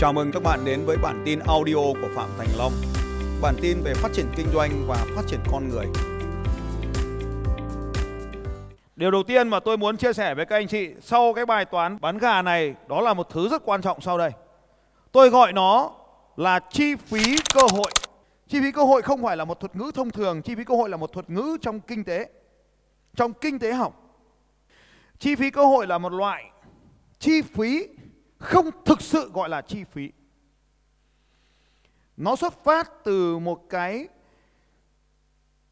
Chào mừng các bạn đến với bản tin audio của Phạm Thành Long. Bản tin về phát triển kinh doanh và phát triển con người. Điều đầu tiên mà tôi muốn chia sẻ với các anh chị sau cái bài toán bán gà này đó là một thứ rất quan trọng sau đây. Tôi gọi nó là chi phí cơ hội. Chi phí cơ hội không phải là một thuật ngữ thông thường, chi phí cơ hội là một thuật ngữ trong kinh tế. Trong kinh tế học. Chi phí cơ hội là một loại chi phí không thực sự gọi là chi phí. Nó xuất phát từ một cái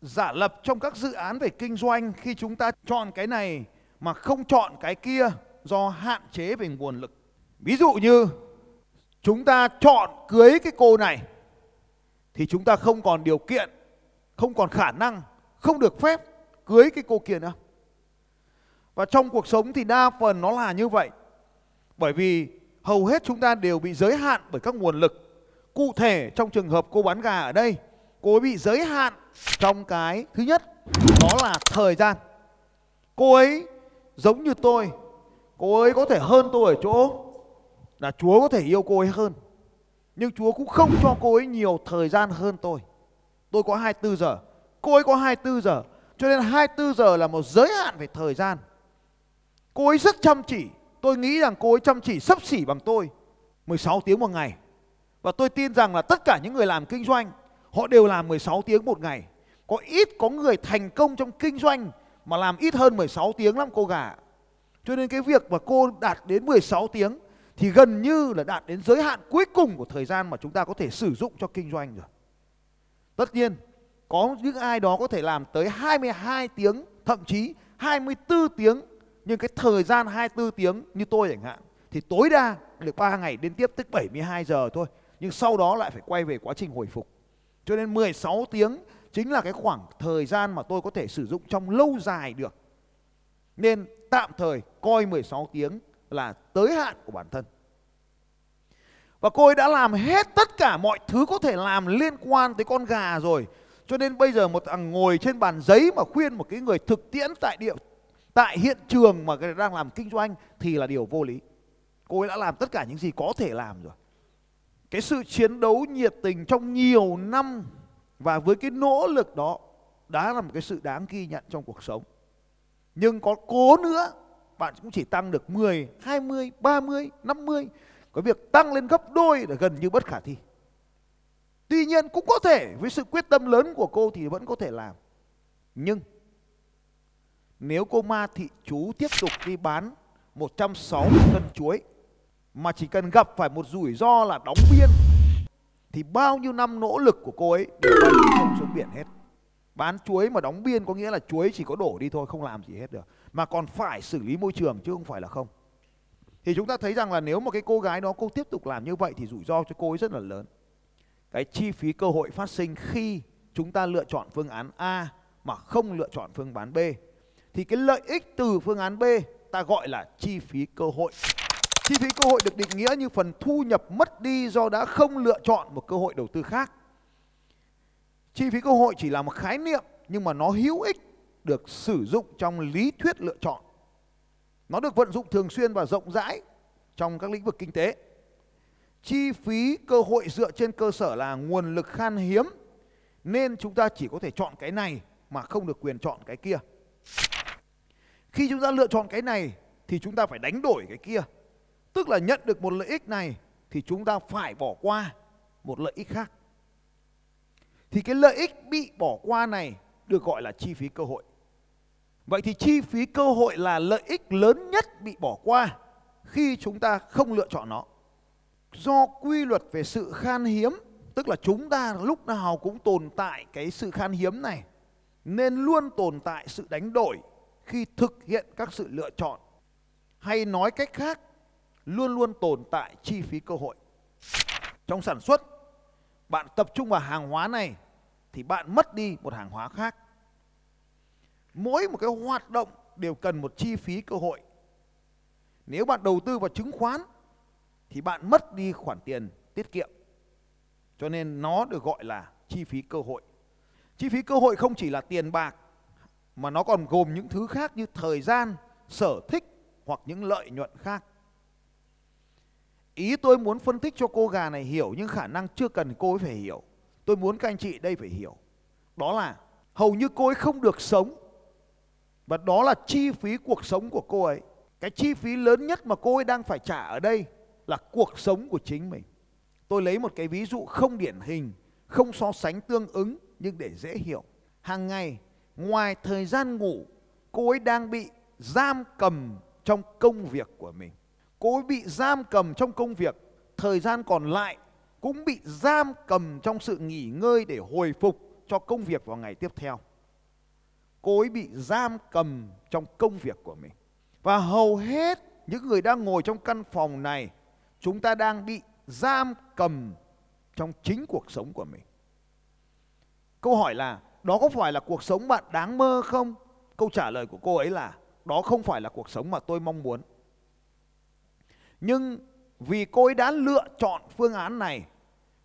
giả lập trong các dự án về kinh doanh khi chúng ta chọn cái này mà không chọn cái kia do hạn chế về nguồn lực. Ví dụ như chúng ta chọn cưới cái cô này thì chúng ta không còn điều kiện, không còn khả năng, không được phép cưới cái cô kia nữa. Và trong cuộc sống thì đa phần nó là như vậy. Bởi vì hầu hết chúng ta đều bị giới hạn bởi các nguồn lực. Cụ thể trong trường hợp cô bán gà ở đây, cô ấy bị giới hạn trong cái thứ nhất đó là thời gian. Cô ấy giống như tôi, cô ấy có thể hơn tôi ở chỗ là Chúa có thể yêu cô ấy hơn. Nhưng Chúa cũng không cho cô ấy nhiều thời gian hơn tôi. Tôi có 24 giờ, cô ấy có 24 giờ. Cho nên 24 giờ là một giới hạn về thời gian. Cô ấy rất chăm chỉ, Tôi nghĩ rằng cô ấy chăm chỉ sấp xỉ bằng tôi 16 tiếng một ngày. Và tôi tin rằng là tất cả những người làm kinh doanh họ đều làm 16 tiếng một ngày. Có ít có người thành công trong kinh doanh mà làm ít hơn 16 tiếng lắm cô gà. Cho nên cái việc mà cô đạt đến 16 tiếng thì gần như là đạt đến giới hạn cuối cùng của thời gian mà chúng ta có thể sử dụng cho kinh doanh rồi. Tất nhiên, có những ai đó có thể làm tới 22 tiếng, thậm chí 24 tiếng nhưng cái thời gian 24 tiếng như tôi chẳng hạn, thì tối đa được 3 ngày liên tiếp tức 72 giờ thôi. Nhưng sau đó lại phải quay về quá trình hồi phục. Cho nên 16 tiếng chính là cái khoảng thời gian mà tôi có thể sử dụng trong lâu dài được. Nên tạm thời coi 16 tiếng là tới hạn của bản thân. Và cô ấy đã làm hết tất cả mọi thứ có thể làm liên quan tới con gà rồi. Cho nên bây giờ một thằng ngồi trên bàn giấy mà khuyên một cái người thực tiễn tại địa tại hiện trường mà đang làm kinh doanh thì là điều vô lý. Cô ấy đã làm tất cả những gì có thể làm rồi. Cái sự chiến đấu nhiệt tình trong nhiều năm và với cái nỗ lực đó đã là một cái sự đáng ghi nhận trong cuộc sống. Nhưng có cố nữa bạn cũng chỉ tăng được 10, 20, 30, 50 Có việc tăng lên gấp đôi là gần như bất khả thi. Tuy nhiên cũng có thể với sự quyết tâm lớn của cô thì vẫn có thể làm. Nhưng nếu cô Ma Thị Chú tiếp tục đi bán 160 cân chuối mà chỉ cần gặp phải một rủi ro là đóng biên, thì bao nhiêu năm nỗ lực của cô ấy đều bay không xuống biển hết. Bán chuối mà đóng biên có nghĩa là chuối chỉ có đổ đi thôi, không làm gì hết được, mà còn phải xử lý môi trường chứ không phải là không. Thì chúng ta thấy rằng là nếu mà cái cô gái đó, cô tiếp tục làm như vậy thì rủi ro cho cô ấy rất là lớn. Cái chi phí cơ hội phát sinh khi chúng ta lựa chọn phương án A mà không lựa chọn phương án B thì cái lợi ích từ phương án B ta gọi là chi phí cơ hội. Chi phí cơ hội được định nghĩa như phần thu nhập mất đi do đã không lựa chọn một cơ hội đầu tư khác. Chi phí cơ hội chỉ là một khái niệm nhưng mà nó hữu ích được sử dụng trong lý thuyết lựa chọn. Nó được vận dụng thường xuyên và rộng rãi trong các lĩnh vực kinh tế. Chi phí cơ hội dựa trên cơ sở là nguồn lực khan hiếm nên chúng ta chỉ có thể chọn cái này mà không được quyền chọn cái kia. Khi chúng ta lựa chọn cái này thì chúng ta phải đánh đổi cái kia. Tức là nhận được một lợi ích này thì chúng ta phải bỏ qua một lợi ích khác. Thì cái lợi ích bị bỏ qua này được gọi là chi phí cơ hội. Vậy thì chi phí cơ hội là lợi ích lớn nhất bị bỏ qua khi chúng ta không lựa chọn nó. Do quy luật về sự khan hiếm, tức là chúng ta lúc nào cũng tồn tại cái sự khan hiếm này nên luôn tồn tại sự đánh đổi khi thực hiện các sự lựa chọn, hay nói cách khác, luôn luôn tồn tại chi phí cơ hội. Trong sản xuất, bạn tập trung vào hàng hóa này thì bạn mất đi một hàng hóa khác. Mỗi một cái hoạt động đều cần một chi phí cơ hội. Nếu bạn đầu tư vào chứng khoán thì bạn mất đi khoản tiền tiết kiệm. Cho nên nó được gọi là chi phí cơ hội. Chi phí cơ hội không chỉ là tiền bạc mà nó còn gồm những thứ khác như thời gian, sở thích hoặc những lợi nhuận khác. Ý tôi muốn phân tích cho cô gà này hiểu nhưng khả năng chưa cần cô ấy phải hiểu. Tôi muốn các anh chị đây phải hiểu. Đó là hầu như cô ấy không được sống. Và đó là chi phí cuộc sống của cô ấy. Cái chi phí lớn nhất mà cô ấy đang phải trả ở đây là cuộc sống của chính mình. Tôi lấy một cái ví dụ không điển hình, không so sánh tương ứng nhưng để dễ hiểu. Hàng ngày, ngoài thời gian ngủ, cô ấy đang bị giam cầm trong công việc của mình. Cô ấy bị giam cầm trong công việc, thời gian còn lại cũng bị giam cầm trong sự nghỉ ngơi để hồi phục cho công việc vào ngày tiếp theo. Cô ấy bị giam cầm trong công việc của mình. Và hầu hết những người đang ngồi trong căn phòng này, chúng ta đang bị giam cầm trong chính cuộc sống của mình. Câu hỏi là đó có phải là cuộc sống bạn đáng mơ không? Câu trả lời của cô ấy là đó không phải là cuộc sống mà tôi mong muốn. Nhưng vì cô ấy đã lựa chọn phương án này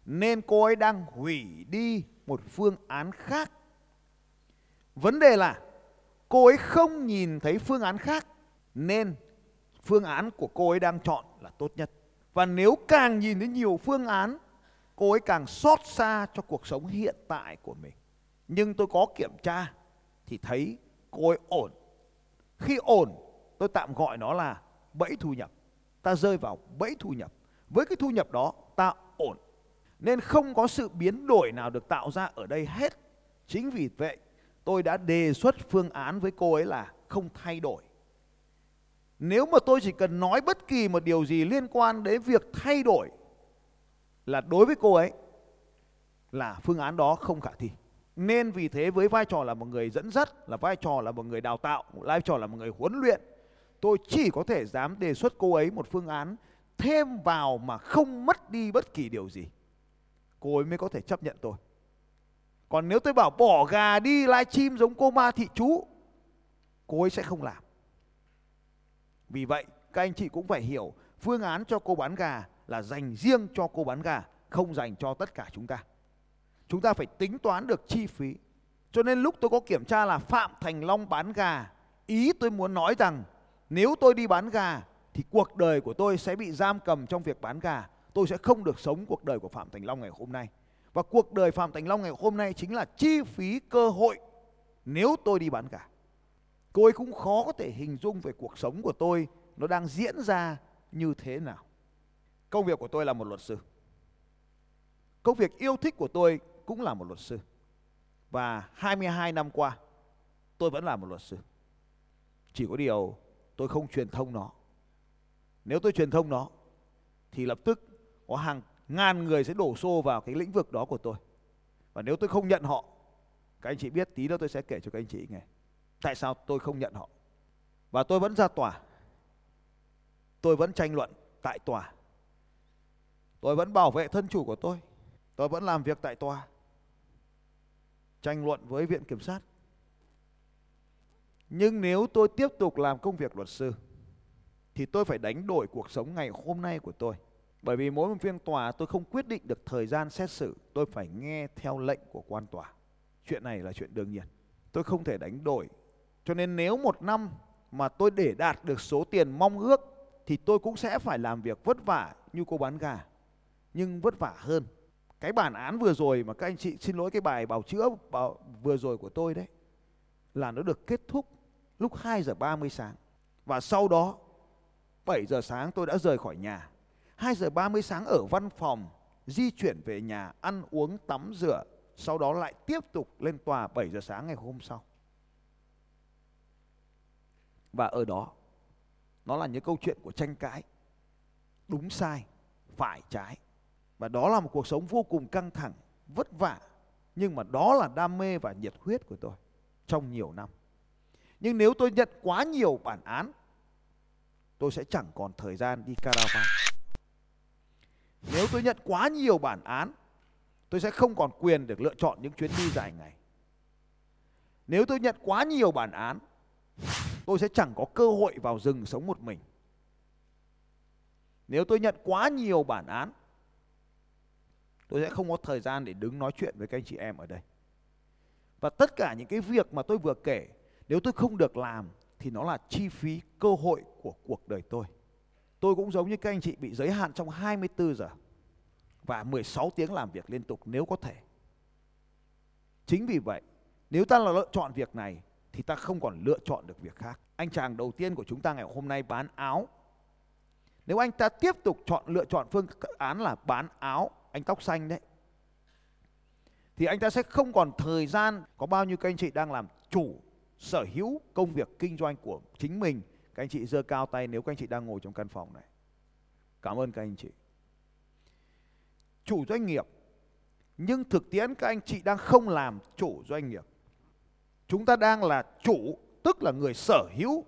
nên cô ấy đang hủy đi một phương án khác. Vấn đề là cô ấy không nhìn thấy phương án khác nên phương án của cô ấy đang chọn là tốt nhất. Và nếu càng nhìn thấy nhiều phương án, cô ấy càng xót xa cho cuộc sống hiện tại của mình. Nhưng tôi có kiểm tra thì thấy cô ấy ổn. Khi ổn, tôi tạm gọi nó là bẫy thu nhập. Ta rơi vào bẫy thu nhập. Với cái thu nhập đó, ta ổn. Nên không có sự biến đổi nào được tạo ra ở đây hết. Chính vì vậy, tôi đã đề xuất phương án với cô ấy là không thay đổi nếu mà tôi chỉ cần nói bất kỳ một điều gì liên quan đến việc thay đổi là đối với cô ấy là phương án đó không khả thi. Nên vì thế với vai trò là một người dẫn dắt, là vai trò là một người đào tạo, vai trò là một người huấn luyện, tôi chỉ có thể dám đề xuất cô ấy một phương án thêm vào mà không mất đi bất kỳ điều gì. Cô ấy mới có thể chấp nhận tôi. Còn nếu tôi bảo bỏ gà đi livestream giống cô ma thị chú, cô ấy sẽ không làm. Vì vậy, các anh chị cũng phải hiểu phương án cho cô bán gà là dành riêng cho cô bán gà, không dành cho tất cả chúng ta. Chúng ta phải tính toán được chi phí. Cho nên lúc tôi có kiểm tra là Phạm Thành Long bán gà, ý tôi muốn nói rằng nếu tôi đi bán gà thì cuộc đời của tôi sẽ bị giam cầm trong việc bán gà. Tôi sẽ không được sống cuộc đời của Phạm Thành Long ngày hôm nay. Và cuộc đời Phạm Thành Long ngày hôm nay chính là chi phí cơ hội nếu tôi đi bán gà cô ấy cũng khó có thể hình dung về cuộc sống của tôi nó đang diễn ra như thế nào công việc của tôi là một luật sư công việc yêu thích của tôi cũng là một luật sư và 22 năm qua, tôi vẫn là một luật sư chỉ có điều tôi không truyền thông nó nếu tôi truyền thông nó, thì lập tức có hàng ngàn người sẽ đổ xô vào cái lĩnh vực đó của tôi và nếu tôi không nhận họ, các anh chị biết tí nữa tôi sẽ kể cho các anh chị nghe Tại sao tôi không nhận họ? Và tôi vẫn ra tòa. Tôi vẫn tranh luận tại tòa. Tôi vẫn bảo vệ thân chủ của tôi. Tôi vẫn làm việc tại tòa. Tranh luận với viện kiểm sát. Nhưng nếu tôi tiếp tục làm công việc luật sư thì tôi phải đánh đổi cuộc sống ngày hôm nay của tôi. Bởi vì mỗi một phiên tòa tôi không quyết định được thời gian xét xử, tôi phải nghe theo lệnh của quan tòa. Chuyện này là chuyện đương nhiên. Tôi không thể đánh đổi cho nên nếu một năm mà tôi để đạt được số tiền mong ước thì tôi cũng sẽ phải làm việc vất vả như cô bán gà. Nhưng vất vả hơn. Cái bản án vừa rồi mà các anh chị xin lỗi cái bài bào chữa bảo vừa rồi của tôi đấy là nó được kết thúc lúc 2 giờ 30 sáng. Và sau đó 7 giờ sáng tôi đã rời khỏi nhà. 2 giờ 30 sáng ở văn phòng, di chuyển về nhà, ăn uống, tắm rửa, sau đó lại tiếp tục lên tòa 7 giờ sáng ngày hôm sau và ở đó nó là những câu chuyện của tranh cãi đúng sai phải trái và đó là một cuộc sống vô cùng căng thẳng vất vả. Nhưng mà đó là đam mê và nhiệt huyết của tôi trong nhiều năm. Nhưng nếu tôi nhận quá nhiều bản án tôi sẽ chẳng còn thời gian đi caravan. Nếu tôi nhận quá nhiều bản án tôi sẽ không còn quyền được lựa chọn những chuyến đi dài ngày. Nếu tôi nhận quá nhiều bản án tôi sẽ chẳng có cơ hội vào rừng sống một mình. Nếu tôi nhận quá nhiều bản án, tôi sẽ không có thời gian để đứng nói chuyện với các anh chị em ở đây. Và tất cả những cái việc mà tôi vừa kể, nếu tôi không được làm thì nó là chi phí cơ hội của cuộc đời tôi. Tôi cũng giống như các anh chị bị giới hạn trong 24 giờ và 16 tiếng làm việc liên tục nếu có thể. Chính vì vậy, nếu ta là lựa chọn việc này thì ta không còn lựa chọn được việc khác. Anh chàng đầu tiên của chúng ta ngày hôm nay bán áo. Nếu anh ta tiếp tục chọn lựa chọn phương án là bán áo, anh tóc xanh đấy. Thì anh ta sẽ không còn thời gian có bao nhiêu các anh chị đang làm chủ sở hữu công việc kinh doanh của chính mình. Các anh chị giơ cao tay nếu các anh chị đang ngồi trong căn phòng này. Cảm ơn các anh chị. Chủ doanh nghiệp nhưng thực tiễn các anh chị đang không làm chủ doanh nghiệp chúng ta đang là chủ, tức là người sở hữu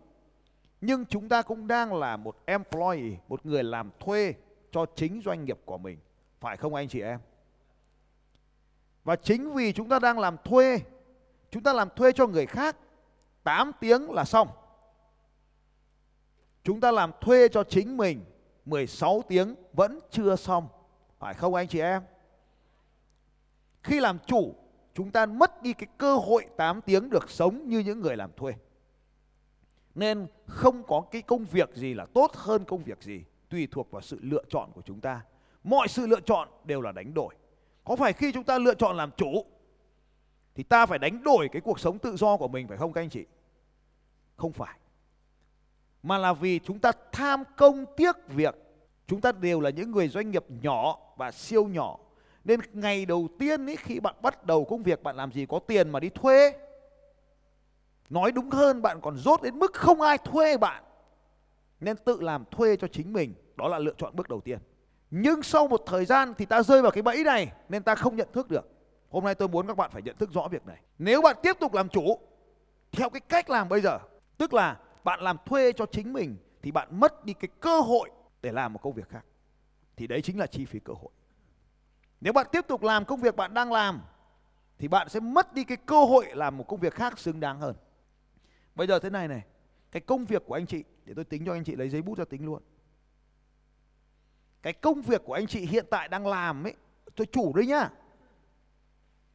nhưng chúng ta cũng đang là một employee, một người làm thuê cho chính doanh nghiệp của mình phải không anh chị em và chính vì chúng ta đang làm thuê chúng ta làm thuê cho người khác 8 tiếng là xong chúng ta làm thuê cho chính mình 16 tiếng vẫn chưa xong phải không anh chị em khi làm chủ chúng ta mất đi cái cơ hội 8 tiếng được sống như những người làm thuê. Nên không có cái công việc gì là tốt hơn công việc gì, tùy thuộc vào sự lựa chọn của chúng ta. Mọi sự lựa chọn đều là đánh đổi. Có phải khi chúng ta lựa chọn làm chủ thì ta phải đánh đổi cái cuộc sống tự do của mình phải không các anh chị? Không phải. Mà là vì chúng ta tham công tiếc việc. Chúng ta đều là những người doanh nghiệp nhỏ và siêu nhỏ nên ngày đầu tiên ý, khi bạn bắt đầu công việc bạn làm gì có tiền mà đi thuê. Nói đúng hơn bạn còn rốt đến mức không ai thuê bạn. Nên tự làm thuê cho chính mình. Đó là lựa chọn bước đầu tiên. Nhưng sau một thời gian thì ta rơi vào cái bẫy này nên ta không nhận thức được. Hôm nay tôi muốn các bạn phải nhận thức rõ việc này. Nếu bạn tiếp tục làm chủ theo cái cách làm bây giờ, tức là bạn làm thuê cho chính mình thì bạn mất đi cái cơ hội để làm một công việc khác. Thì đấy chính là chi phí cơ hội. Nếu bạn tiếp tục làm công việc bạn đang làm thì bạn sẽ mất đi cái cơ hội làm một công việc khác xứng đáng hơn. Bây giờ thế này này, cái công việc của anh chị để tôi tính cho anh chị lấy giấy bút ra tính luôn. Cái công việc của anh chị hiện tại đang làm ấy, tôi chủ đấy nhá.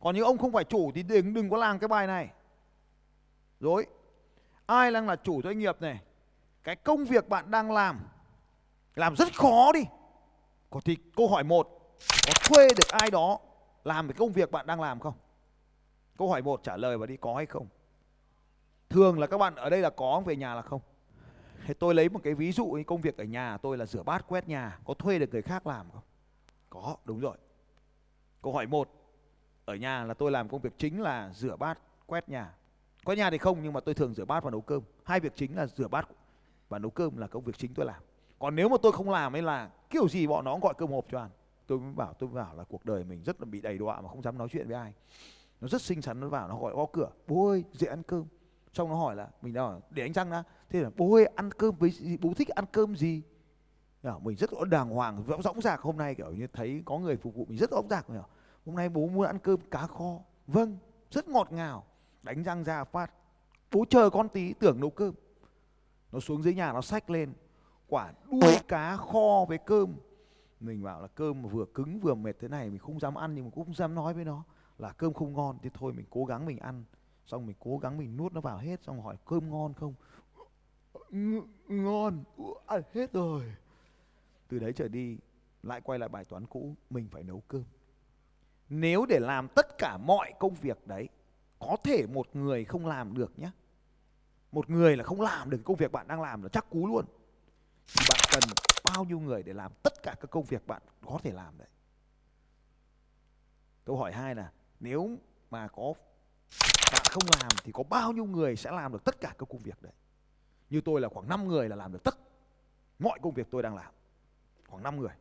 Còn nếu ông không phải chủ thì đừng đừng có làm cái bài này. Rồi. Ai đang là chủ doanh nghiệp này? Cái công việc bạn đang làm làm rất khó đi. Có thì câu hỏi một có thuê được ai đó làm cái công việc bạn đang làm không câu hỏi một trả lời vào đi có hay không thường là các bạn ở đây là có về nhà là không thế tôi lấy một cái ví dụ công việc ở nhà tôi là rửa bát quét nhà, có thuê được người khác làm không? Có, đúng rồi. Câu hỏi một, ở nhà là tôi làm công việc chính là rửa bát quét nhà. Quét nhà thì không, nhưng mà tôi thường rửa bát và nấu cơm. Hai việc chính là rửa bát và nấu cơm là công việc chính tôi làm. Còn nếu mà tôi không làm ấy là kiểu gì bọn nó cũng gọi cơm hộp cho ăn. Tôi mới bảo, tôi mới bảo là cuộc đời mình rất là bị đầy đọa mà không dám nói chuyện với ai. Nó rất xinh xắn, nó vào nó gọi gõ cửa. Bố ơi dậy ăn cơm xong nó hỏi là, mình đã hỏi để anh răng đã. Thế là, bố ơi, ăn cơm với gì? bố thích ăn cơm gì? Mình rất đàng hoàng, rõ rõng rạc hôm nay, kiểu như, thấy có người phục vụ mình rất rõ rạc hôm nay bố muốn ăn cơm cá kho. Vâng rất ngọt ngào. Đánh răng ra phát, bố chờ con tí, tưởng nấu cơm. Nó xuống dưới nhà, nó xách lên, quả đuôi cá kho với cơm. Mình bảo là, cơm mà vừa cứng vừa mệt thế này, mình không dám ăn nhưng mà cũng không dám nói với nó là cơm không ngon. Thì thôi, mình cố gắng mình ăn xong mình cố gắng mình nuốt nó vào hết, xong hỏi cơm ngon không? Ng- ngon. Ăn hết rồi. Từ đấy trở đi, lại quay lại bài toán cũ, mình phải nấu cơm. Nếu để làm tất cả mọi công việc đấy, có thể một người không làm được nhé một người là không làm được công việc bạn đang làm là chắc cú luôn. Thì bạn cần bao nhiêu người để làm tất cả các công việc bạn có thể làm đấy? Câu hỏi hai là, nếu mà có bạn không làm thì có bao nhiêu người sẽ làm được tất cả các công việc đấy? Như tôi là khoảng 5 người là làm được tất mọi công việc tôi đang làm. Khoảng 5 người.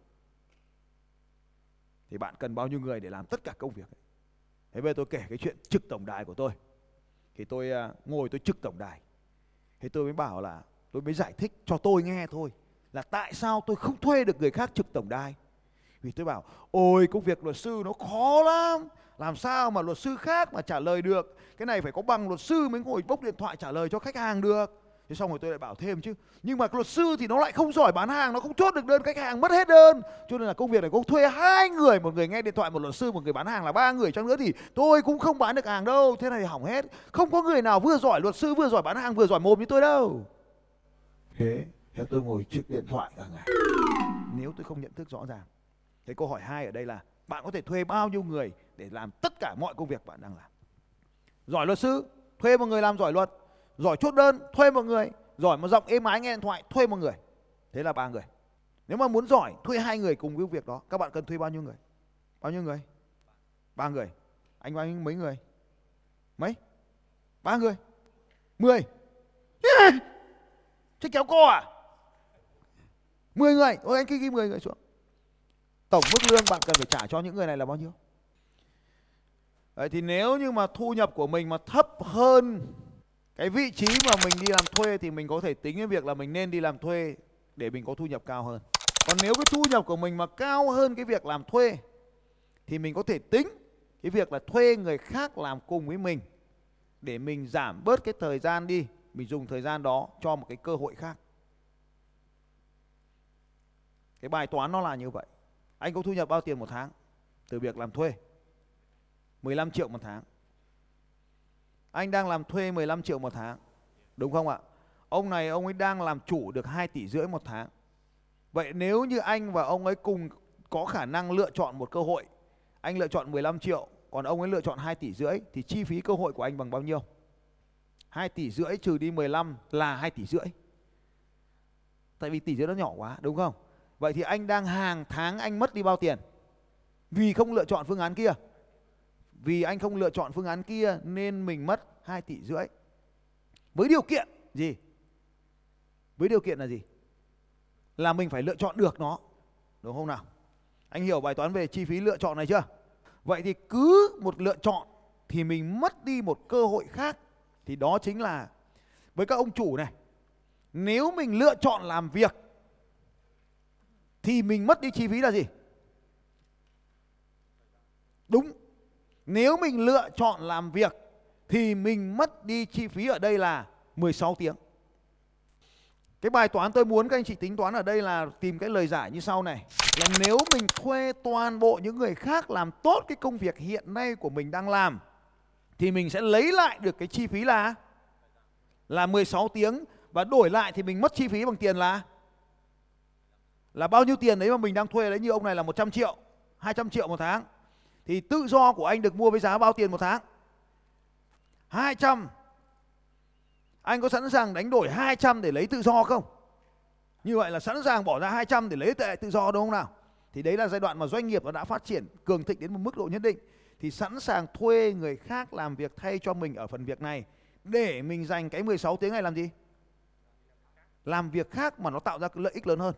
Thì bạn cần bao nhiêu người để làm tất cả công việc ấy. thế bây giờ tôi kể cái chuyện trực tổng đài của tôi. Thì tôi à, ngồi tôi trực tổng đài. Thì tôi mới bảo là, tôi mới giải thích cho tôi nghe thôi là tại sao tôi không thuê được người khác trực tổng đài. Vì tôi bảo, ôi, công việc luật sư nó khó lắm làm sao mà luật sư khác mà trả lời được? Cái này phải có bằng luật sư mới ngồi bốc điện thoại trả lời cho khách hàng được. Thế xong rồi tôi lại bảo thêm chứ nhưng mà luật sư thì nó lại không giỏi bán hàng nó không chốt được đơn khách hàng mất hết đơn. Cho nên là công việc này có thuê hai người một người nghe điện thoại một luật sư một người bán hàng là ba người. Chăng nữa thì tôi cũng không bán được hàng đâu thế này thì hỏng hết. Không có người nào vừa giỏi luật sư vừa giỏi bán hàng vừa giỏi mồm như tôi đâu. Thế Theo tôi ngồi trước điện thoại cả ngày. Nếu tôi không nhận thức rõ ràng. Cái câu hỏi hai ở đây là bạn có thể thuê bao nhiêu người để làm tất cả mọi công việc bạn đang làm. Giỏi luật sư, thuê một người làm giỏi luật. Giỏi chốt đơn, thuê một người. Giỏi một giọng êm ái nghe điện thoại, thuê một người. Thế là ba người. Nếu mà muốn giỏi, thuê hai người cùng với việc đó. Các bạn cần thuê bao nhiêu người? Bao nhiêu người? Ba người. Anh bao nhiêu mấy người? Mấy? Ba người. Mười. Yeah. Thế kéo co à? Mười người. Ôi anh cứ ghi mười người xuống. Tổng mức lương bạn cần phải trả cho những người này là bao nhiêu? Đấy, thì nếu như mà thu nhập của mình mà thấp hơn cái vị trí mà mình đi làm thuê thì mình có thể tính cái việc là mình nên đi làm thuê để mình có thu nhập cao hơn. Còn nếu cái thu nhập của mình mà cao hơn cái việc làm thuê thì mình có thể tính cái việc là thuê người khác làm cùng với mình để mình giảm bớt cái thời gian đi, mình dùng thời gian đó cho một cái cơ hội khác. Cái bài toán nó là như vậy. Anh có thu nhập bao tiền một tháng từ việc làm thuê? 15 triệu một tháng. Anh đang làm thuê 15 triệu một tháng. Đúng không ạ? Ông này ông ấy đang làm chủ được 2 tỷ rưỡi một tháng. Vậy nếu như anh và ông ấy cùng có khả năng lựa chọn một cơ hội, anh lựa chọn 15 triệu, còn ông ấy lựa chọn 2 tỷ rưỡi thì chi phí cơ hội của anh bằng bao nhiêu? 2 tỷ rưỡi trừ đi 15 là 2 tỷ rưỡi. Tại vì tỷ rưỡi nó nhỏ quá, đúng không? Vậy thì anh đang hàng tháng anh mất đi bao tiền? Vì không lựa chọn phương án kia. Vì anh không lựa chọn phương án kia nên mình mất 2 tỷ rưỡi. Với điều kiện gì? Với điều kiện là gì? Là mình phải lựa chọn được nó. Đúng không nào? Anh hiểu bài toán về chi phí lựa chọn này chưa? Vậy thì cứ một lựa chọn thì mình mất đi một cơ hội khác. Thì đó chính là, với các ông chủ này. Nếu mình lựa chọn làm việc thì mình mất đi chi phí là gì? Đúng. Nếu mình lựa chọn làm việc thì mình mất đi chi phí ở đây là 16 tiếng. Cái bài toán tôi muốn các anh chị tính toán ở đây là tìm cái lời giải như sau này. Là nếu mình thuê toàn bộ những người khác làm tốt cái công việc hiện nay của mình đang làm, thì mình sẽ lấy lại được cái chi phí là là 16 tiếng và đổi lại thì mình mất chi phí bằng tiền là là bao nhiêu tiền đấy mà mình đang thuê đấy, như ông này là 100 triệu 200 triệu một tháng. Thì tự do của anh được mua với giá bao tiền một tháng? 200 anh có sẵn sàng đánh đổi 200 để lấy tự do không? Như vậy là sẵn sàng bỏ ra 200 để lấy tệ tự do đúng không nào? Thì đấy là giai đoạn mà doanh nghiệp nó đã phát triển cường thịnh đến một mức độ nhất định. Thì sẵn sàng thuê người khác làm việc thay cho mình ở phần việc này. Để mình dành cái 16 tiếng này làm gì? Làm việc khác mà nó tạo ra cái lợi ích lớn hơn.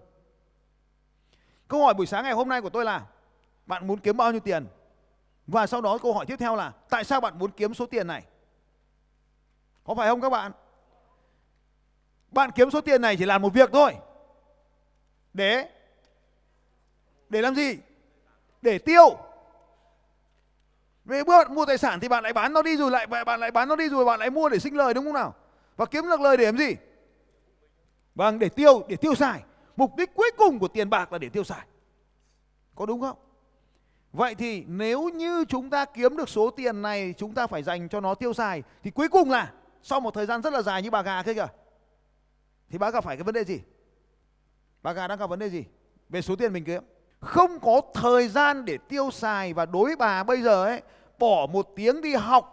Câu hỏi buổi sáng ngày hôm nay của tôi là bạn muốn kiếm bao nhiêu tiền? Và sau đó câu hỏi tiếp theo là tại sao bạn muốn kiếm số tiền này? Có phải không các bạn? Bạn kiếm số tiền này chỉ làm một việc thôi. Để để làm gì? Để tiêu. Về bữa bạn mua tài sản thì bạn lại bán nó đi rồi lại bạn lại bán nó đi rồi bạn lại mua để sinh lời đúng không nào? Và kiếm được lời để làm gì? Vâng, để tiêu, để tiêu xài. Mục đích cuối cùng của tiền bạc là để tiêu xài. Có đúng không? Vậy thì nếu như chúng ta kiếm được số tiền này, chúng ta phải dành cho nó tiêu xài, thì cuối cùng là, sau một thời gian rất là dài như bà gà kia kìa, thì bà gặp phải cái vấn đề gì? Bà gà đang gặp vấn đề gì? Về số tiền mình kiếm. Không có thời gian để tiêu xài và đối bà bây giờ ấy, bỏ một tiếng đi học,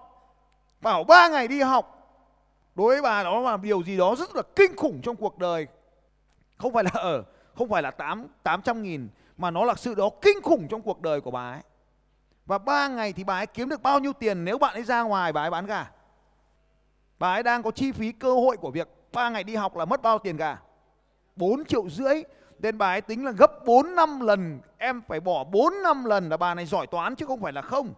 bảo ba ngày đi học, đối với bà đó là điều gì đó rất là kinh khủng trong cuộc đời không phải là ở, không phải là tám tám trăm nghìn, mà nó là sự đó kinh khủng trong cuộc đời của bà ấy. Và ba ngày thì bà ấy kiếm được bao nhiêu tiền nếu bạn ấy ra ngoài, bà ấy bán gà. Bà ấy đang có chi phí cơ hội của việc ba ngày đi học là mất bao tiền gà? 4 triệu rưỡi. Nên bà ấy tính là gấp 4 năm lần, em phải bỏ 4 năm lần là bà này giỏi toán chứ không phải là không.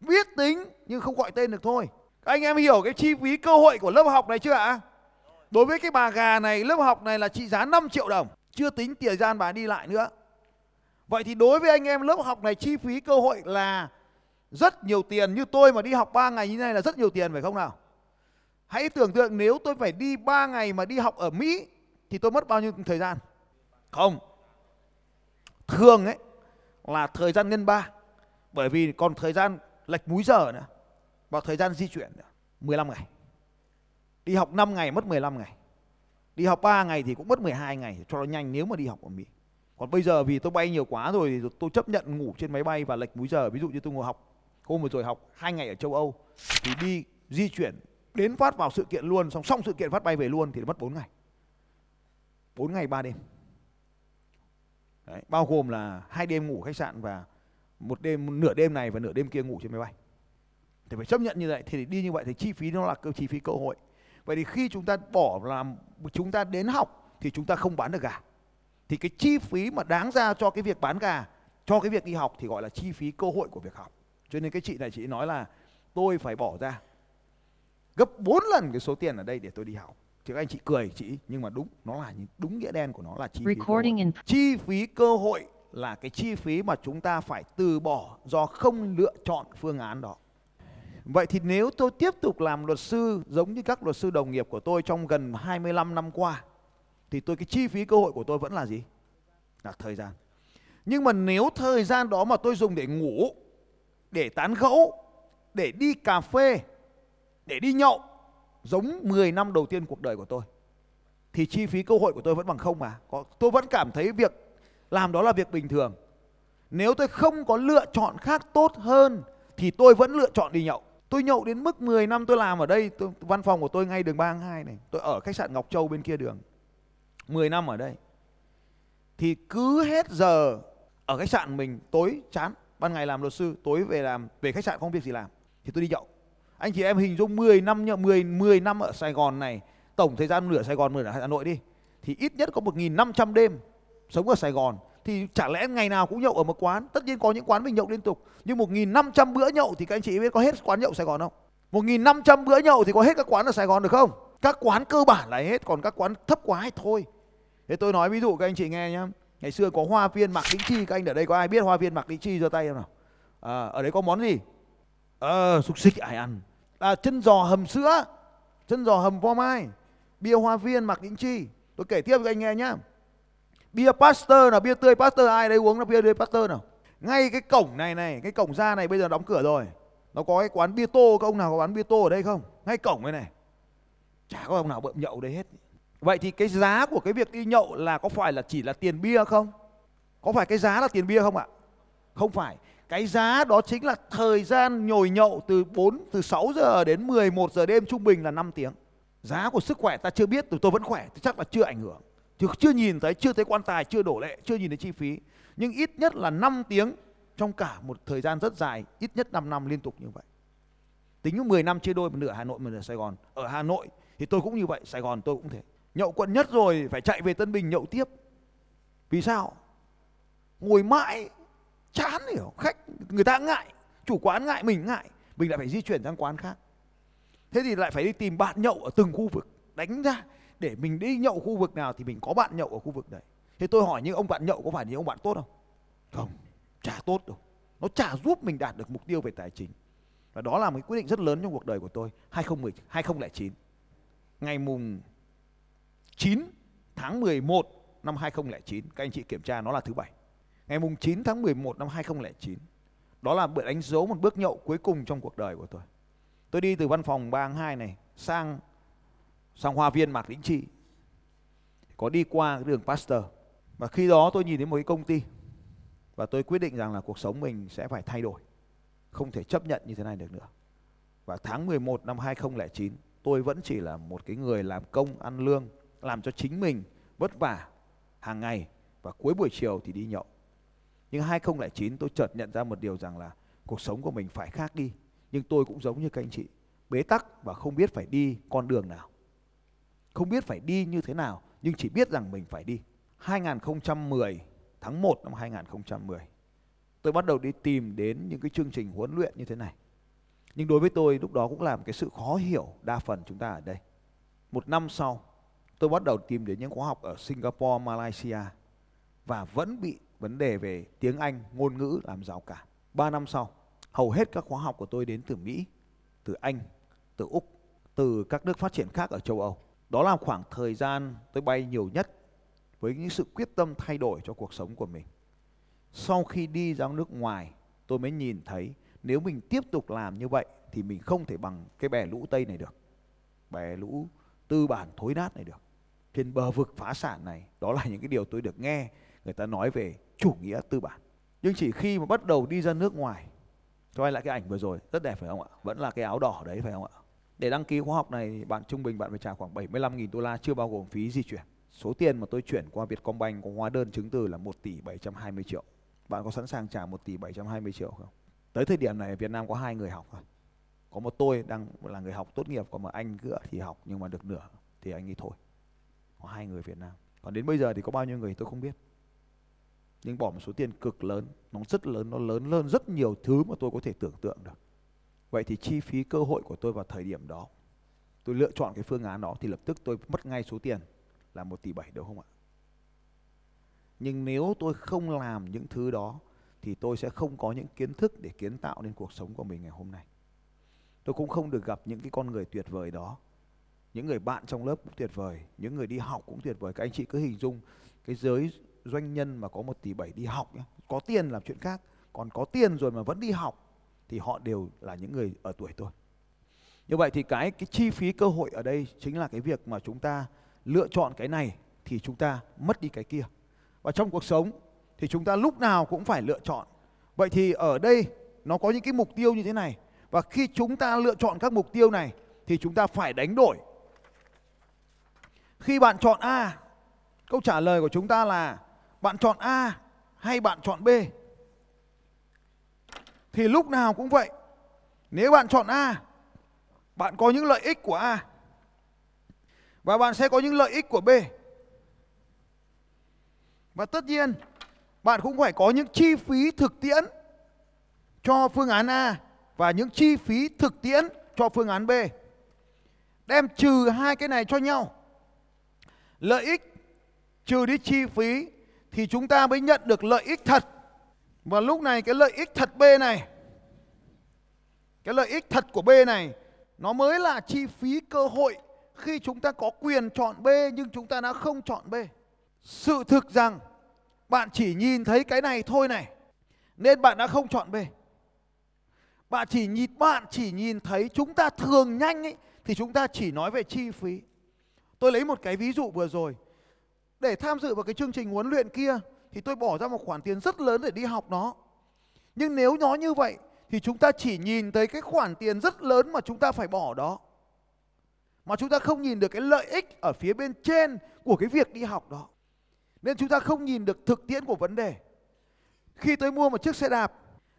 Biết tính nhưng không gọi tên được thôi. Anh em hiểu cái chi phí cơ hội của lớp học này chưa ạ? Đối với cái bà gà này, lớp học này là trị giá 5 triệu đồng. Chưa tính tiền gian bà đi lại nữa. Vậy thì đối với anh em lớp học này, chi phí cơ hội là rất nhiều tiền. Như tôi mà đi học 3 ngày như này là rất nhiều tiền, phải không nào? Hãy tưởng tượng nếu tôi phải đi 3 ngày mà đi học ở Mỹ, Thì tôi mất bao nhiêu thời gian? Không. Thường ấy, là thời gian nhân 3 Bởi vì còn thời gian lệch múi giờ nữa. Và thời gian di chuyển nữa. 15 ngày. Đi học 5 ngày mất 15 ngày. Đi học 3 ngày thì cũng mất 12 ngày cho nó nhanh nếu mà đi học ở Mỹ. Còn bây giờ vì tôi bay nhiều quá rồi thì tôi chấp nhận ngủ trên máy bay và lệch múi giờ. Ví dụ như tôi ngồi học hôm vừa rồi học hai ngày ở châu Âu thì đi di chuyển đến phát vào sự kiện luôn xong xong sự kiện phát bay về luôn thì mất 4 ngày. 4 ngày 3 đêm. Đấy, bao gồm là hai đêm ngủ khách sạn và một đêm nửa đêm này và nửa đêm kia ngủ trên máy bay thì phải chấp nhận như vậy thì đi như vậy thì chi phí nó là cơ chi phí cơ hội vậy thì khi chúng ta bỏ làm chúng ta đến học thì chúng ta không bán được gà. Thì cái chi phí mà đáng ra cho cái việc bán gà cho cái việc đi học thì gọi là chi phí cơ hội của việc học. Cho nên cái chị này chị nói là tôi phải bỏ ra gấp 4 lần cái số tiền ở đây để tôi đi học. Các anh chị cười chị nhưng mà đúng nó là đúng nghĩa đen của nó là chi phí cơ hội. chi phí cơ hội là cái chi phí mà chúng ta phải từ bỏ do không lựa chọn phương án đó Vậy thì nếu tôi tiếp tục làm luật sư giống như các luật sư đồng nghiệp của tôi trong gần 25 năm qua thì tôi cái chi phí cơ hội của tôi vẫn là gì? Là thời gian. Nhưng mà nếu thời gian đó mà tôi dùng để ngủ, để tán gẫu, để đi cà phê, để đi nhậu giống 10 năm đầu tiên cuộc đời của tôi thì chi phí cơ hội của tôi vẫn bằng không mà. Tôi vẫn cảm thấy việc làm đó là việc bình thường. Nếu tôi không có lựa chọn khác tốt hơn thì tôi vẫn lựa chọn đi nhậu. Tôi nhậu đến mức 10 năm tôi làm ở đây, tôi, văn phòng của tôi ngay đường 32 này. Tôi ở khách sạn Ngọc Châu bên kia đường. 10 năm ở đây. Thì cứ hết giờ ở khách sạn mình tối chán, ban ngày làm luật sư, tối về làm về khách sạn không việc gì làm thì tôi đi nhậu. Anh chị em hình dung 10 năm nhậu 10 10 năm ở Sài Gòn này, tổng thời gian nửa Sài Gòn nửa Hà Nội đi thì ít nhất có 1.500 đêm sống ở Sài Gòn thì chả lẽ ngày nào cũng nhậu ở một quán. Tất nhiên có những quán mình nhậu liên tục nhưng 1.500 bữa nhậu thì các anh chị biết có hết quán nhậu Sài Gòn không? 1.500 bữa nhậu thì có hết các quán ở Sài Gòn được không? Các quán cơ bản là hết còn các quán thấp quá hay thôi. Thế tôi nói ví dụ các anh chị nghe nhá. Ngày xưa có hoa viên mặc đĩnh chi các anh ở đây có ai biết hoa viên mặc đĩnh chi giơ tay không nào? À, ở đấy có món gì? Ờ à, xúc xích ai ăn? À, chân giò hầm sữa chân giò hầm phô mai bia hoa viên mặc đĩnh chi. Tôi kể tiếp cho anh nghe nhá bia Pasteur là bia tươi Pasteur, ai đấy uống là bia tươi Pasteur nào? Ngay cái cổng này này, cái cổng ra này bây giờ đóng cửa rồi. Nó có cái quán bia tô, có ông nào có bán bia tô ở đây không? Ngay cổng này này. Chả có ông nào bợm nhậu đấy hết. Vậy thì cái giá của cái việc đi nhậu là có phải là chỉ là tiền bia không? Có phải cái giá là tiền bia không ạ? Không phải. Cái giá đó chính là thời gian nhồi nhậu từ 4 từ 6 giờ đến 11 giờ đêm trung bình là 5 tiếng. Giá của sức khỏe ta chưa biết tôi vẫn khỏe thì chắc là chưa ảnh hưởng chứ chưa nhìn thấy, chưa thấy quan tài, chưa đổ lệ, chưa nhìn thấy chi phí. Nhưng ít nhất là 5 tiếng trong cả một thời gian rất dài, ít nhất 5 năm liên tục như vậy. Tính 10 năm chia đôi một nửa Hà Nội, một nửa Sài Gòn. Ở Hà Nội thì tôi cũng như vậy, Sài Gòn tôi cũng thế. Nhậu quận nhất rồi phải chạy về Tân Bình nhậu tiếp. Vì sao? Ngồi mãi, chán hiểu, khách, người ta ngại, chủ quán ngại, mình ngại. Mình lại phải di chuyển sang quán khác. Thế thì lại phải đi tìm bạn nhậu ở từng khu vực, đánh ra để mình đi nhậu khu vực nào thì mình có bạn nhậu ở khu vực đấy. Thế tôi hỏi những ông bạn nhậu có phải những ông bạn tốt không? Không, chả tốt đâu. Nó chả giúp mình đạt được mục tiêu về tài chính. Và đó là một quyết định rất lớn trong cuộc đời của tôi 2010 2009 ngày mùng 9 tháng 11 năm 2009 các anh chị kiểm tra nó là thứ bảy. Ngày mùng 9 tháng 11 năm 2009 đó là bữa đánh dấu một bước nhậu cuối cùng trong cuộc đời của tôi. Tôi đi từ văn phòng 32 này sang sang hoa viên Mạc Lĩnh Trị có đi qua cái đường Pasteur. Và khi đó tôi nhìn thấy một cái công ty. Và tôi quyết định rằng là cuộc sống mình sẽ phải thay đổi. Không thể chấp nhận như thế này được nữa. Và tháng 11 năm 2009 tôi vẫn chỉ là một cái người làm công, ăn lương, làm cho chính mình vất vả hàng ngày. Và cuối buổi chiều thì đi nhậu. Nhưng 2009 tôi chợt nhận ra một điều rằng là cuộc sống của mình phải khác đi. Nhưng tôi cũng giống như các anh chị, bế tắc và không biết phải đi con đường nào không biết phải đi như thế nào nhưng chỉ biết rằng mình phải đi. 2010 tháng 1 năm 2010 tôi bắt đầu đi tìm đến những cái chương trình huấn luyện như thế này. Nhưng đối với tôi lúc đó cũng là một cái sự khó hiểu đa phần chúng ta ở đây. Một năm sau tôi bắt đầu tìm đến những khóa học ở Singapore, Malaysia và vẫn bị vấn đề về tiếng Anh, ngôn ngữ làm rào cản. Ba năm sau, hầu hết các khóa học của tôi đến từ Mỹ, từ Anh, từ Úc, từ các nước phát triển khác ở châu Âu. Đó là khoảng thời gian tôi bay nhiều nhất với những sự quyết tâm thay đổi cho cuộc sống của mình. Sau khi đi ra nước ngoài, tôi mới nhìn thấy nếu mình tiếp tục làm như vậy thì mình không thể bằng cái bè lũ Tây này được. Bè lũ tư bản thối nát này được. trên bờ vực phá sản này đó là những cái điều tôi được nghe người ta nói về chủ nghĩa tư bản nhưng chỉ khi mà bắt đầu đi ra nước ngoài quay lại cái ảnh vừa rồi rất đẹp phải không ạ vẫn là cái áo đỏ đấy phải không ạ để đăng ký khóa học này, bạn trung bình bạn phải trả khoảng 75.000 đô la, chưa bao gồm phí di chuyển. Số tiền mà tôi chuyển qua Vietcombank có hóa đơn chứng từ là 1 tỷ 720 triệu. Bạn có sẵn sàng trả 1 tỷ 720 triệu không? Tới thời điểm này, ở Việt Nam có hai người học thôi có một tôi đang là người học tốt nghiệp còn một anh nữa thì học, nhưng mà được nửa thì anh ấy thôi. Có hai người Việt Nam. Còn đến bây giờ thì có bao nhiêu người tôi không biết. Nhưng bỏ một số tiền cực lớn, nó rất lớn, nó lớn hơn rất nhiều thứ mà tôi có thể tưởng tượng được vậy thì chi phí cơ hội của tôi vào thời điểm đó, tôi lựa chọn cái phương án đó thì lập tức tôi mất ngay số tiền là một tỷ bảy đúng không ạ? Nhưng nếu tôi không làm những thứ đó thì tôi sẽ không có những kiến thức để kiến tạo nên cuộc sống của mình ngày hôm nay. Tôi cũng không được gặp những cái con người tuyệt vời đó, những người bạn trong lớp cũng tuyệt vời, những người đi học cũng tuyệt vời. Các anh chị cứ hình dung cái giới doanh nhân mà có một tỷ bảy đi học nhé có tiền làm chuyện khác, còn có tiền rồi mà vẫn đi học thì họ đều là những người ở tuổi tôi. Như vậy thì cái cái chi phí cơ hội ở đây chính là cái việc mà chúng ta lựa chọn cái này thì chúng ta mất đi cái kia. Và trong cuộc sống thì chúng ta lúc nào cũng phải lựa chọn. Vậy thì ở đây nó có những cái mục tiêu như thế này. Và khi chúng ta lựa chọn các mục tiêu này thì chúng ta phải đánh đổi. Khi bạn chọn A, câu trả lời của chúng ta là bạn chọn A hay bạn chọn B? Thì lúc nào cũng vậy nếu bạn chọn A, bạn có những lợi ích của A, và bạn sẽ có những lợi ích của B và tất nhiên, bạn cũng phải có những chi phí thực tiễn cho phương án A và những chi phí thực tiễn cho phương án B. Đem trừ hai cái này cho nhau. Lợi ích trừ đi chi phí thì chúng ta mới nhận được lợi ích thật. Và lúc này cái lợi ích thật B này, cái lợi ích thật của B này, nó mới là chi phí cơ hội khi chúng ta có quyền chọn B nhưng chúng ta đã không chọn B. Sự thực rằng, bạn chỉ nhìn thấy cái này thôi này, nên bạn đã không chọn B. Bạn chỉ nhìn, bạn chỉ nhìn thấy chúng ta thường nhanh ấy, thì chúng ta chỉ nói về chi phí. Tôi lấy một cái ví dụ vừa rồi. Để tham dự vào cái chương trình huấn luyện kia thì tôi bỏ ra một khoản tiền rất lớn để đi học nó. Nhưng nếu nó như vậy, thì chúng ta chỉ nhìn thấy cái khoản tiền rất lớn mà chúng ta phải bỏ đó. Mà chúng ta không nhìn được cái lợi ích ở phía bên trên của cái việc đi học đó. Nên chúng ta không nhìn được thực tiễn của vấn đề. Khi tôi mua một chiếc xe đạp,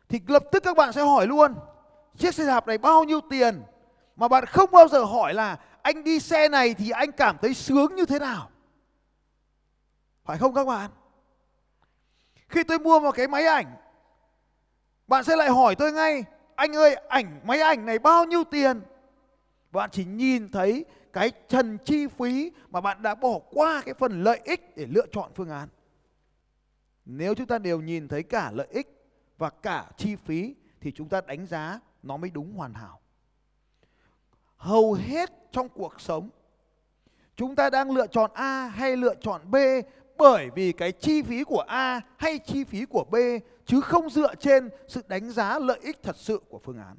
thì lập tức các bạn sẽ hỏi luôn, chiếc xe đạp này bao nhiêu tiền mà bạn không bao giờ hỏi là, anh đi xe này thì anh cảm thấy sướng như thế nào phải không các bạn khi tôi mua một cái máy ảnh, bạn sẽ lại hỏi tôi ngay, anh ơi, ảnh, máy ảnh này bao nhiêu tiền bạn chỉ nhìn thấy cái trần chi phí mà bạn đã bỏ qua cái phần lợi ích để lựa chọn phương án nếu chúng ta đều nhìn thấy cả lợi ích và cả chi phí, thì chúng ta đánh giá nó mới đúng hoàn hảo. Hầu hết trong cuộc sống, chúng ta đang lựa chọn A hay lựa chọn B bởi vì cái chi phí của A hay chi phí của B chứ không dựa trên sự đánh giá lợi ích thật sự của phương án.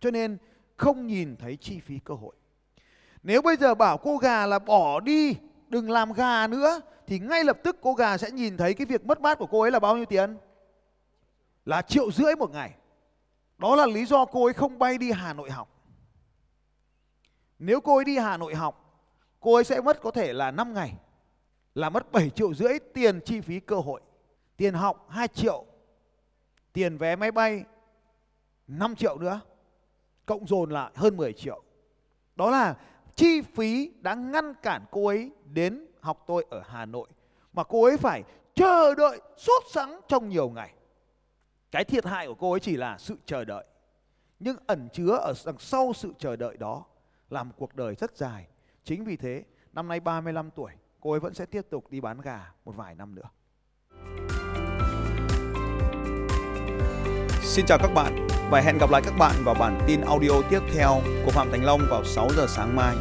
Cho nên không nhìn thấy chi phí cơ hội. Nếu bây giờ bảo cô gà là bỏ đi, đừng làm gà nữa thì ngay lập tức cô gà sẽ nhìn thấy cái việc mất mát của cô ấy là bao nhiêu tiền? là triệu rưỡi một ngày. Đó là lý do cô ấy không bay đi Hà Nội học. Nếu cô ấy đi Hà Nội học, cô ấy sẽ mất có thể là 5 ngày. Là mất 7 triệu rưỡi tiền chi phí cơ hội. Tiền học 2 triệu. Tiền vé máy bay 5 triệu nữa. Cộng dồn lại hơn 10 triệu. Đó là chi phí đã ngăn cản cô ấy đến học tôi ở Hà Nội. Mà cô ấy phải chờ đợi sốt sắng trong nhiều ngày. Cái thiệt hại của cô ấy chỉ là sự chờ đợi. Nhưng ẩn chứa ở đằng sau sự chờ đợi đó là một cuộc đời rất dài. Chính vì thế, năm nay 35 tuổi, cô ấy vẫn sẽ tiếp tục đi bán gà một vài năm nữa. Xin chào các bạn và hẹn gặp lại các bạn vào bản tin audio tiếp theo của Phạm Thành Long vào 6 giờ sáng mai.